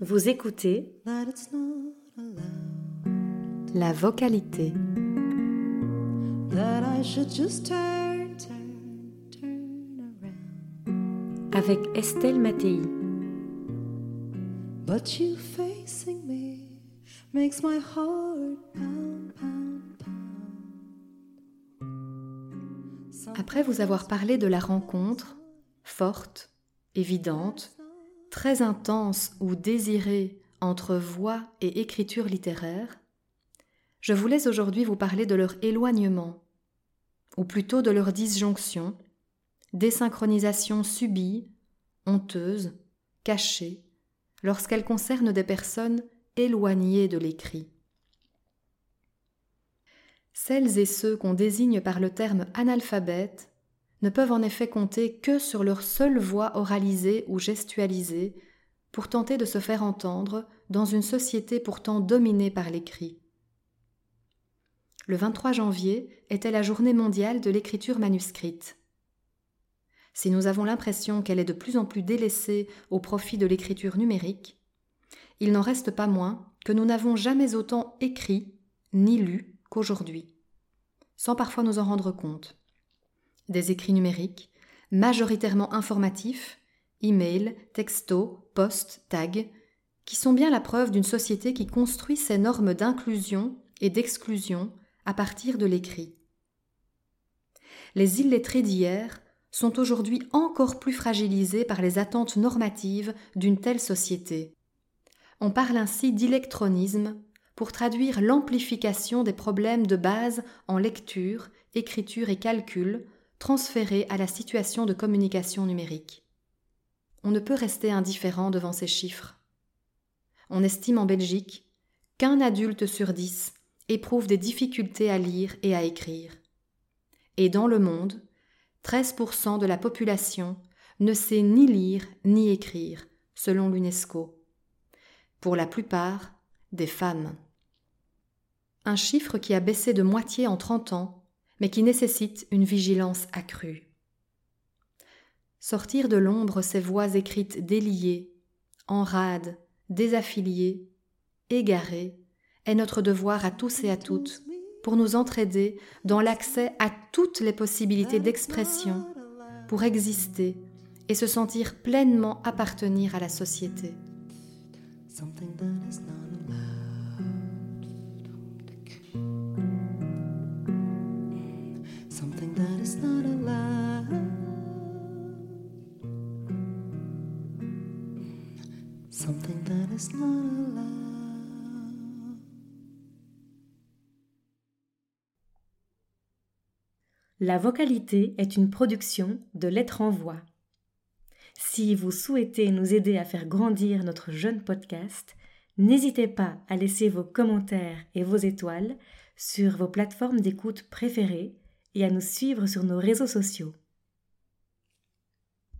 Vous écoutez that it's not allowed. la vocalité. That I should just turn, turn, turn around. avec Estelle Mattei. But you facing me makes my heart pound, pound, pound. Après vous avoir parlé de la rencontre, forte, évidente, très intense ou désirée entre voix et écriture littéraire, je voulais aujourd'hui vous parler de leur éloignement, ou plutôt de leur disjonction, désynchronisation subie, honteuse, cachée, lorsqu'elle concerne des personnes éloignées de l'écrit. Celles et ceux qu'on désigne par le terme analphabète ne peuvent en effet compter que sur leur seule voix oralisée ou gestualisée pour tenter de se faire entendre dans une société pourtant dominée par l'écrit. Le 23 janvier était la journée mondiale de l'écriture manuscrite. Si nous avons l'impression qu'elle est de plus en plus délaissée au profit de l'écriture numérique, il n'en reste pas moins que nous n'avons jamais autant écrit ni lu qu'aujourd'hui, sans parfois nous en rendre compte. Des écrits numériques, majoritairement informatifs, e-mail, textos, posts, tags, qui sont bien la preuve d'une société qui construit ses normes d'inclusion et d'exclusion à partir de l'écrit. Les illettrés d'hier sont aujourd'hui encore plus fragilisés par les attentes normatives d'une telle société. On parle ainsi d'électronisme pour traduire l'amplification des problèmes de base en lecture, écriture et calcul transférés à la situation de communication numérique. On ne peut rester indifférent devant ces chiffres. On estime en Belgique qu'un adulte sur dix éprouve des difficultés à lire et à écrire. Et dans le monde, 13% de la population ne sait ni lire ni écrire, selon l'UNESCO. Pour la plupart, des femmes. Un chiffre qui a baissé de moitié en 30 ans, mais qui nécessite une vigilance accrue. Sortir de l'ombre ces voix écrites déliées, en rade, désaffiliées, égarées, est notre devoir à tous et à toutes pour nous entraider dans l'accès à toutes les possibilités d'expression pour exister et se sentir pleinement appartenir à la société. La vocalité est une production de Lettres en Voix. Si vous souhaitez nous aider à faire grandir notre jeune podcast, n'hésitez pas à laisser vos commentaires et vos étoiles sur vos plateformes d'écoute préférées et à nous suivre sur nos réseaux sociaux.